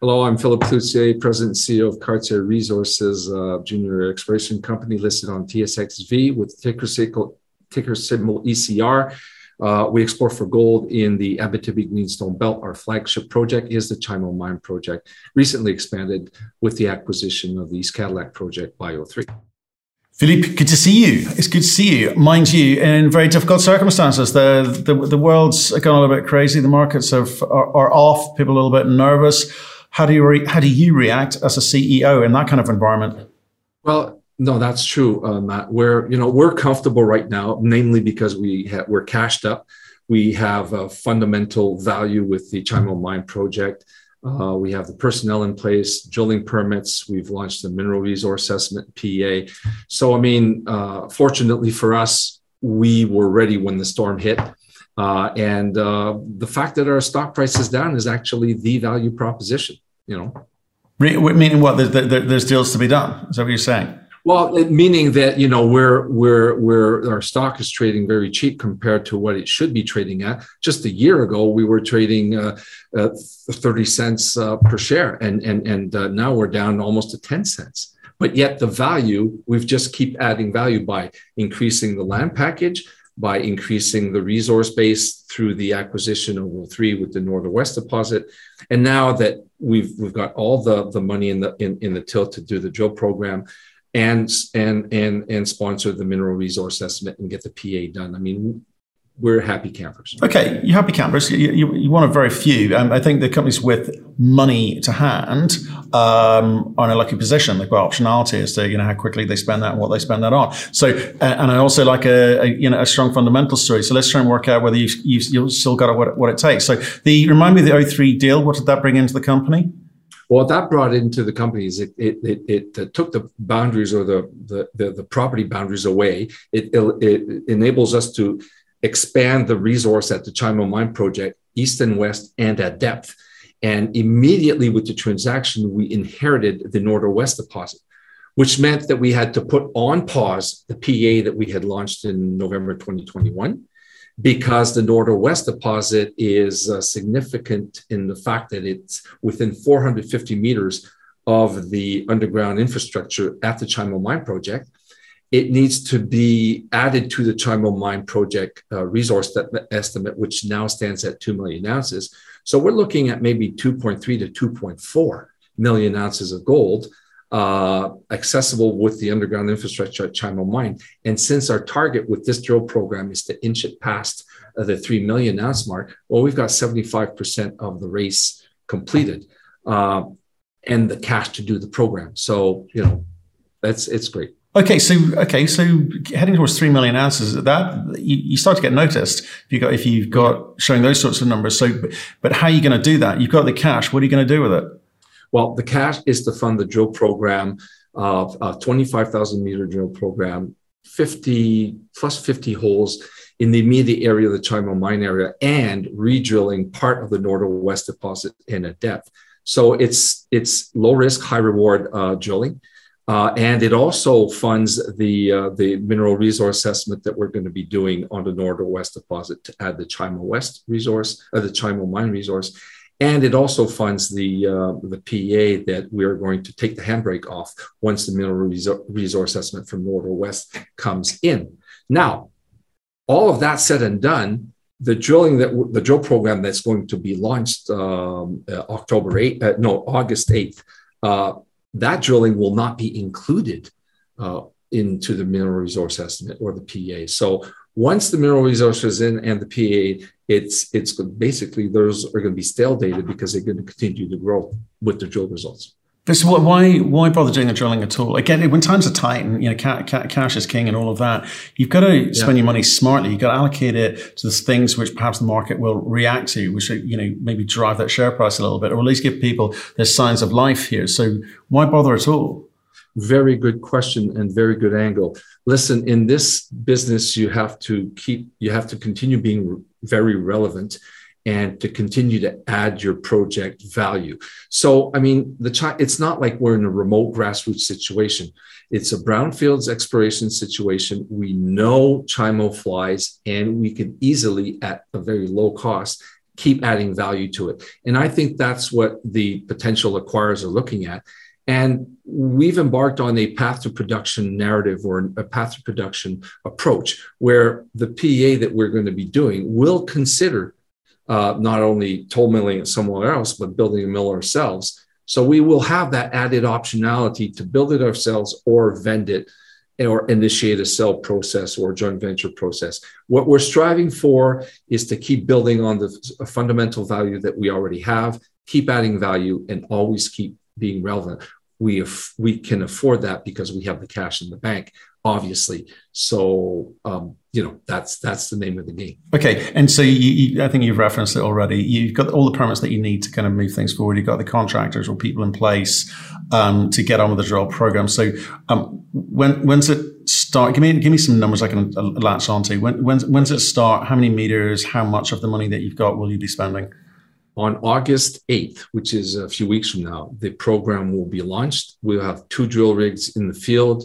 Hello, I'm Philippe Cloutier, President and CEO of Cartier Resources, a junior exploration company listed on TSXV with ticker symbol, ticker symbol ECR. Uh, we explore for gold in the Abitibi Greenstone Belt. Our flagship project is the Chimo Mine project, recently expanded with the acquisition of the East Cadillac project by O3. Philippe, good to see you. It's good to see you. Mind you, in very difficult circumstances. The the, the world's gone a little bit crazy. The markets have, are, are off. People a little bit nervous. How do you re- how do you react as a CEO in that kind of environment? Well, no, that's true, uh, Matt. We're you know we're comfortable right now, namely because we ha- we're cashed up. We have a fundamental value with the Chimo Mine project. Uh, we have the personnel in place, drilling permits. We've launched the mineral resource assessment PEA. So, I mean, uh, fortunately for us, we were ready when the storm hit. Uh, and uh, the fact that our stock price is down is actually the value proposition, you know. Meaning what? There's deals to be done. Is that what you're saying? Well, meaning that you know we're we're we're our stock is trading very cheap compared to what it should be trading at. Just a year ago, we were trading uh, uh, thirty cents uh, per share, and and and uh, now we're down almost to ten cents. But yet the value we've just keep adding value by increasing the land package, by increasing the resource base through the acquisition of O3 with the Nordeau West deposit, and now that we've we've got all the the money in the in, in the till to do the drill program and and and and sponsor the mineral resource estimate and get the PEA done. I mean, we're happy campers. Okay, you're happy campers. You, you, you one of very few. Um, I think the companies with money to hand um, are in a lucky position. They've got optionality as to you know how quickly they spend that and what they spend that on. So, and I also like a, a, you know a strong fundamental story. So let's try and work out whether you've, you've, you've still got what, what it takes. So the remind me of the O3 deal. What did that bring into the company? What that brought into the companies, it it it, it uh, took the boundaries or the, the the, the property boundaries away. It, it, it enables us to expand the resource at the Chimo Mine project, east and west, and at depth. And immediately with the transaction, we inherited the Nordeau West deposit, which meant that we had to put on pause the PEA that we had launched in November 2021 because the Nordeau West deposit is uh, significant in the fact that it's within 450 meters of the underground infrastructure at the Chimo Mine project. It needs to be added to the Chimo Mine project uh, resource estimate, which now stands at 2 million ounces. So we're looking at maybe 2.3 to 2.4 million ounces of gold uh, accessible with the underground infrastructure at Chimo Mine. And since our target with this drill program is to inch it past uh, the 3 million ounce mark, well, we've got 75% of the race completed uh, and the cash to do the program. So, you know, that's it's great. Okay, so okay, so heading towards three million ounces, that you, you, start to get noticed if you got if you've got showing those sorts of numbers. So, but, how are you going to do that? You've got the cash. What are you going to do with it? Well, the cash is to fund the drill program of a 25,000 meter drill program, 50 plus 50 holes in the immediate area of the Chimo mine area and re-drilling part of the Nordeau West deposit in a depth. So it's it's low risk, high reward uh, drilling. Uh, and it also funds the uh, the mineral resource assessment that we're going to be doing on the Nordeau West deposit to add the Chimo West resource, uh, the Chimo mine resource, and it also funds the, uh, the PEA that we are going to take the handbrake off once the mineral resource assessment from West comes in. Now, all of that said and done, the drilling that the drill program that's going to be launched um, uh, October 8th, uh, no, August 8th, uh, that drilling will not be included uh, into the mineral resource estimate or the PEA. So once the mineral resource is in and the PEA, it's it's basically those are going to be stale data because they're going to continue to grow with the drill results. So why why bother doing the drilling at all? Again, when times are tight and you know cash is king and all of that, you've got to spend your money smartly. You've got to allocate it to the things which perhaps the market will react to, which you know maybe drive that share price a little bit, or at least give people the signs of life here. So why bother at all? Very good question and very good angle. Listen, in this business, you have to keep, you have to continue being very relevant and to continue to add your project value. So, I mean, the it's not like we're in a remote grassroots situation. It's a brownfields exploration situation. We know Chimo flies, and we can easily, at a very low cost, keep adding value to it. And I think that's what the potential acquirers are looking at. And we've embarked on a path to production narrative or a path to production approach where the PEA that we're going to be doing will consider uh, not only toll milling it somewhere else, but building a mill ourselves. So we will have that added optionality to build it ourselves or vend it or initiate a sell process or joint venture process. What we're striving for is to keep building on the fundamental value that we already have, keep adding value, and always keep being relevant. We, we can afford that because we have the cash in the bank obviously. So um, you know that's that's the name of the game. Okay, and so you, you, I think you've referenced it already. You've got all the permits that you need to kind of move things forward. You've got the contractors or people in place um, to get on with the drill program. So um, when when's it start? Give me give me some numbers I can uh, latch onto. When when's when's it start? How many meters? How much of the money that you've got will you be spending? On August 8th, which is a few weeks from now, the program will be launched. We'll have two drill rigs in the field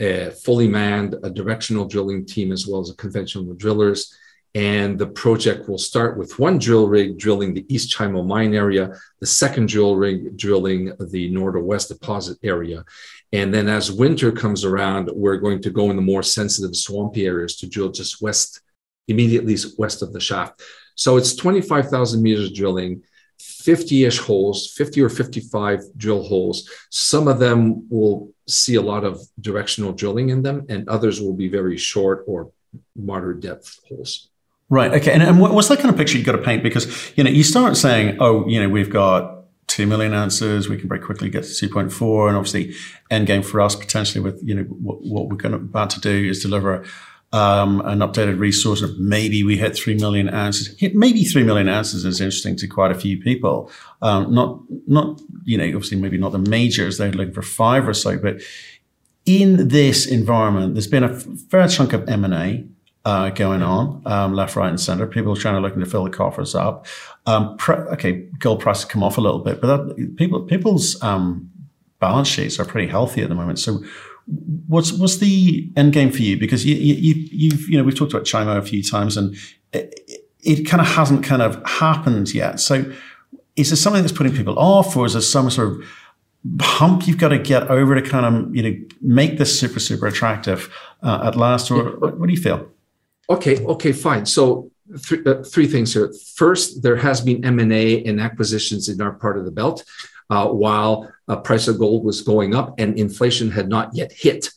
a fully manned, a directional drilling team, as well as a conventional drillers. And the project will start with one drill rig drilling the East Chimo mine area, the second drill rig drilling the Nordeau West deposit area. And then as winter comes around, we're going to go in the more sensitive swampy areas to drill just west, immediately west of the shaft. So it's 25,000 meters drilling. 50 ish holes, 50 or 55 drill holes. Some of them will see a lot of directional drilling in them, and others will be very short or moderate depth holes. Right. Okay. And, and what's that kind of picture you've got to paint? Because, you know, you start saying, oh, you know, we've got 2 million ounces. We can very quickly get to 2.4. And obviously, end game for us potentially with, you know, what, what we're going to, about to do is deliver um, an updated resource of maybe we hit 3 million ounces. Maybe 3 million ounces is interesting to quite a few people. Um, not, not, you know, obviously maybe not the majors. They're looking for five or so, but in this environment, there's been a fair chunk of M&A. Uh, going on, um, left, right, and center. People trying to looking to fill the coffers up. Um, pre- okay, gold prices come off a little bit, but that, people, people's um, balance sheets are pretty healthy at the moment. So, what's what's the end game for you? Because you, you you've you know we've talked about Chimo a few times, and it, it kind of hasn't kind of happened yet. So is there something that's putting people off, or is there some sort of hump you've got to get over to kind of you know make this super super attractive uh, at last, or what, what do you feel? Okay, okay, fine. So th- uh, three things here. First, there has been M and A and acquisitions in our part of the belt uh, while uh, price of gold was going up and inflation had not yet hit.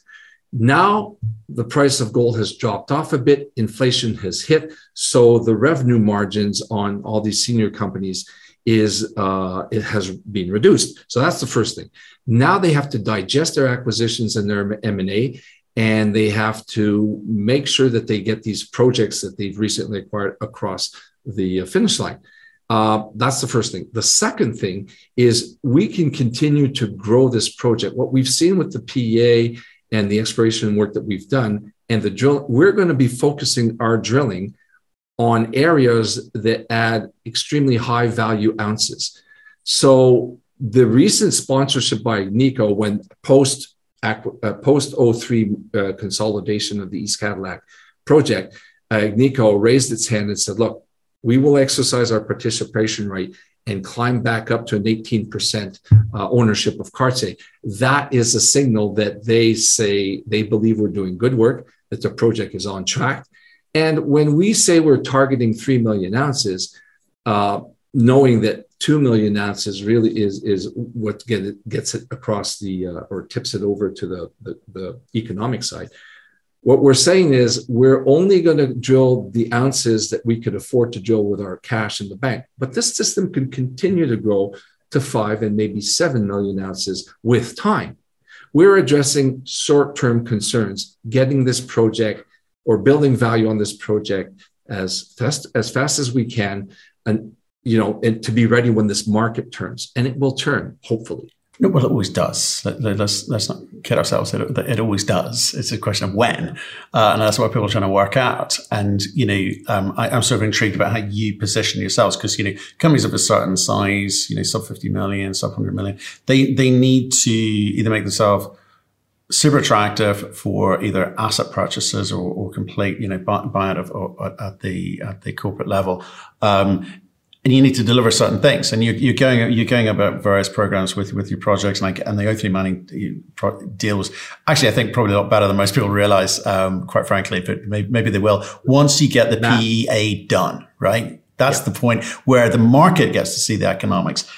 Now the price of gold has dropped off a bit, inflation has hit, so the revenue margins on all these senior companies is uh, it has been reduced. So that's the first thing. Now they have to digest their acquisitions and their M and A, and they have to make sure that they get these projects that they've recently acquired across the uh, finish line. Uh, that's the first thing. The second thing is we can continue to grow this project. What we've seen with the PEA and the exploration work that we've done and the drill, we're going to be focusing our drilling on areas that add extremely high value ounces. So the recent sponsorship by Agnico when post uh, post O3 uh, consolidation of the East Cadillac project, uh, Agnico raised its hand and said, look, we will exercise our participation right and climb back up to an 18% uh, ownership of Cartier. That is a signal that they say they believe we're doing good work, that the project is on track. And when we say we're targeting 3 million ounces, uh, knowing that 2 million ounces really is, is what get gets it across the, uh, or tips it over to the, the, the economic side, what we're saying is we're only going to drill the ounces that we could afford to drill with our cash in the bank. But this system can continue to grow to five and maybe seven million ounces with time. We're addressing short term concerns, getting this project or building value on this project as fast as fast as we can and you know and to be ready when this market turns and it will turn hopefully well, it always does. Let, us let's not kid ourselves. It, it always does. It's a question of when, uh, and that's what people are trying to work out. And you know, um, I, am sort of intrigued about how you position yourselves because you know, companies of a certain size, you know, sub 50 million, sub 100 million, they they need to either make themselves super attractive for either asset purchases or, or complete, you know, buy, buy it at the at the corporate level. Um, and you need to deliver certain things. And you, are going you're going about various programs with with your projects, and, and the O3 mining deal was actually, I think, probably a lot better than most people realize. Um, quite frankly, but maybe, maybe, they will once you get the nah. PEA done. Right, that's yeah. the point where the market gets to see the economics.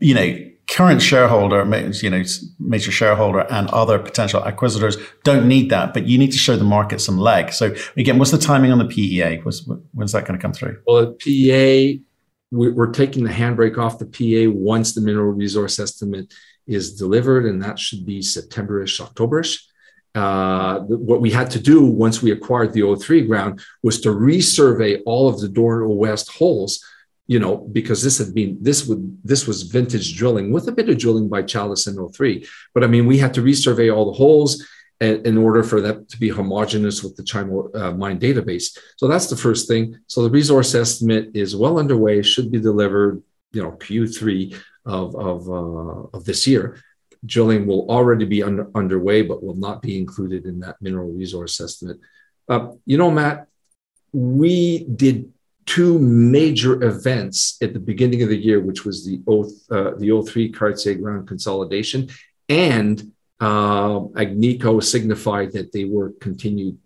You know, current shareholder, you know, major shareholder and other potential acquisitors don't need that, but you need to show the market some leg. So again, what's the timing on the PEA? What's, when's that going to come through? Well, the PEA we're taking the handbrake off the PEA once the mineral resource estimate is delivered, and that should be Septemberish, Octoberish. Uh, what we had to do once we acquired the O3 ground was to resurvey all of the Nordeau West holes, you know, because this had been this would this was vintage drilling with a bit of drilling by Chalice and O3. But I mean, we had to resurvey all the holes in order for that to be homogenous with the Chimo uh, mine database. So that's the first thing. So the resource estimate is well underway, should be delivered, you know, Q3 of, of, uh, of this year. Drilling will already be under, underway, but will not be included in that mineral resource estimate. Uh, you know, Matt, we did two major events at the beginning of the year, which was the O, uh, the O3 Cartier ground consolidation and uh, Agnico signified that they were continuing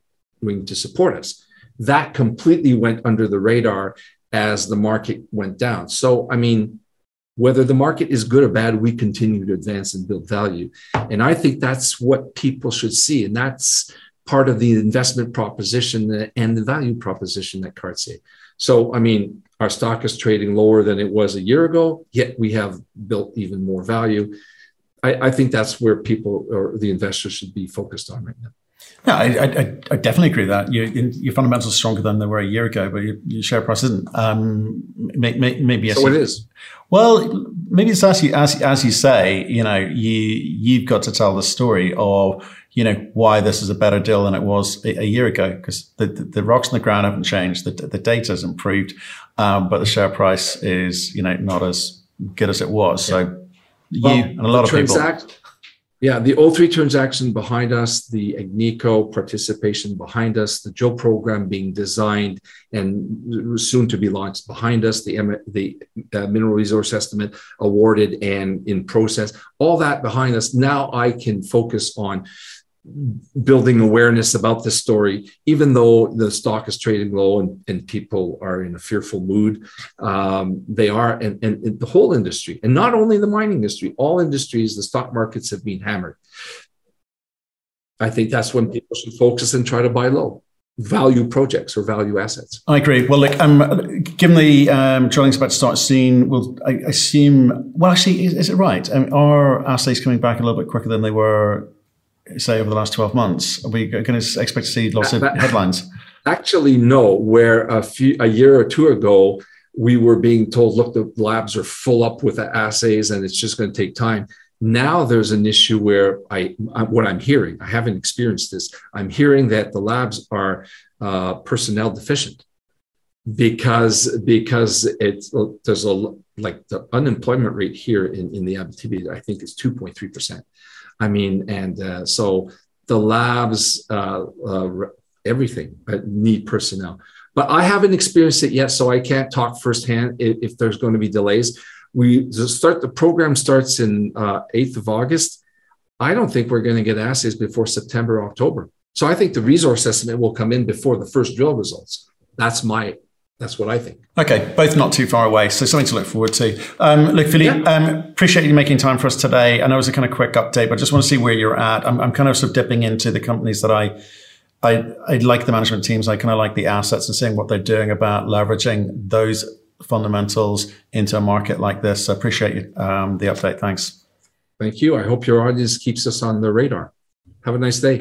to support us. That completely went under the radar as the market went down. So, I mean, whether the market is good or bad, we continue to advance and build value. And I think that's what people should see. And that's part of the investment proposition and the value proposition at Cartier. So, I mean, our stock is trading lower than it was a year ago, yet we have built even more value. I, I think that's where people or the investors should be focused on right now. Yeah, I, I, I, definitely agree with that. Your, your fundamentals are stronger than they were a year ago, but your, your share price isn't. Um, may, may, maybe so. It is. Well, maybe it's as you as, as you say. You know, you you've got to tell the story of you know why this is a better deal than it was a, a year ago because the, the, the rocks in the ground haven't changed. The the data has improved, um, but the share price is you know not as good as it was. Yeah. So well, you and a lot of transact- people. Yeah, the O3 transaction behind us, the Agnico participation behind us, the Joe program being designed and soon to be launched behind us, the, the uh, mineral resource estimate awarded and in process, all that behind us. Now I can focus on building awareness about this story, even though the stock is trading low and, and people are in a fearful mood. Um, they are, and, and, and, the whole industry, and not only the mining industry, all industries, the stock markets have been hammered. I think that's when people should focus and try to buy low value projects or value assets. I agree. Well, look, um, given the um, drilling's about to start soon, well, I assume, well, actually, is, is it right? Um, are assays coming back a little bit quicker than they were say over the last 12 months? Are we going to expect to see lots of headlines? Actually, no. Where a few a year or two ago, we were being told, look, the labs are full up with the assays and it's just going to take time. Now there's an issue where I, what I'm hearing, I haven't experienced this. I'm hearing that the labs are uh, personnel deficient because because it's there's a like the unemployment rate here in, in the Abitibi, I think is 2.3 percent. I mean, and uh, so the labs, uh, uh, everything uh, need personnel. But I haven't experienced it yet, so I can't talk firsthand if, if there's going to be delays. We start the program starts in uh, 8th of August. I don't think we're going to get assays before September, October. So I think the resource estimate will come in before the first drill results. That's my that's what I think. Okay, both not too far away, so something to look forward to. Um, look, Philippe, yeah. um, appreciate you making time for us today. I know it was a kind of quick update, but I just want to see where you're at. I'm, I'm kind of sort of dipping into the companies that I, I, I like the management teams. I kind of like the assets and seeing what they're doing about leveraging those fundamentals into a market like this. So appreciate um, the update. Thanks. Thank you. I hope your audience keeps us on the radar. Have a nice day.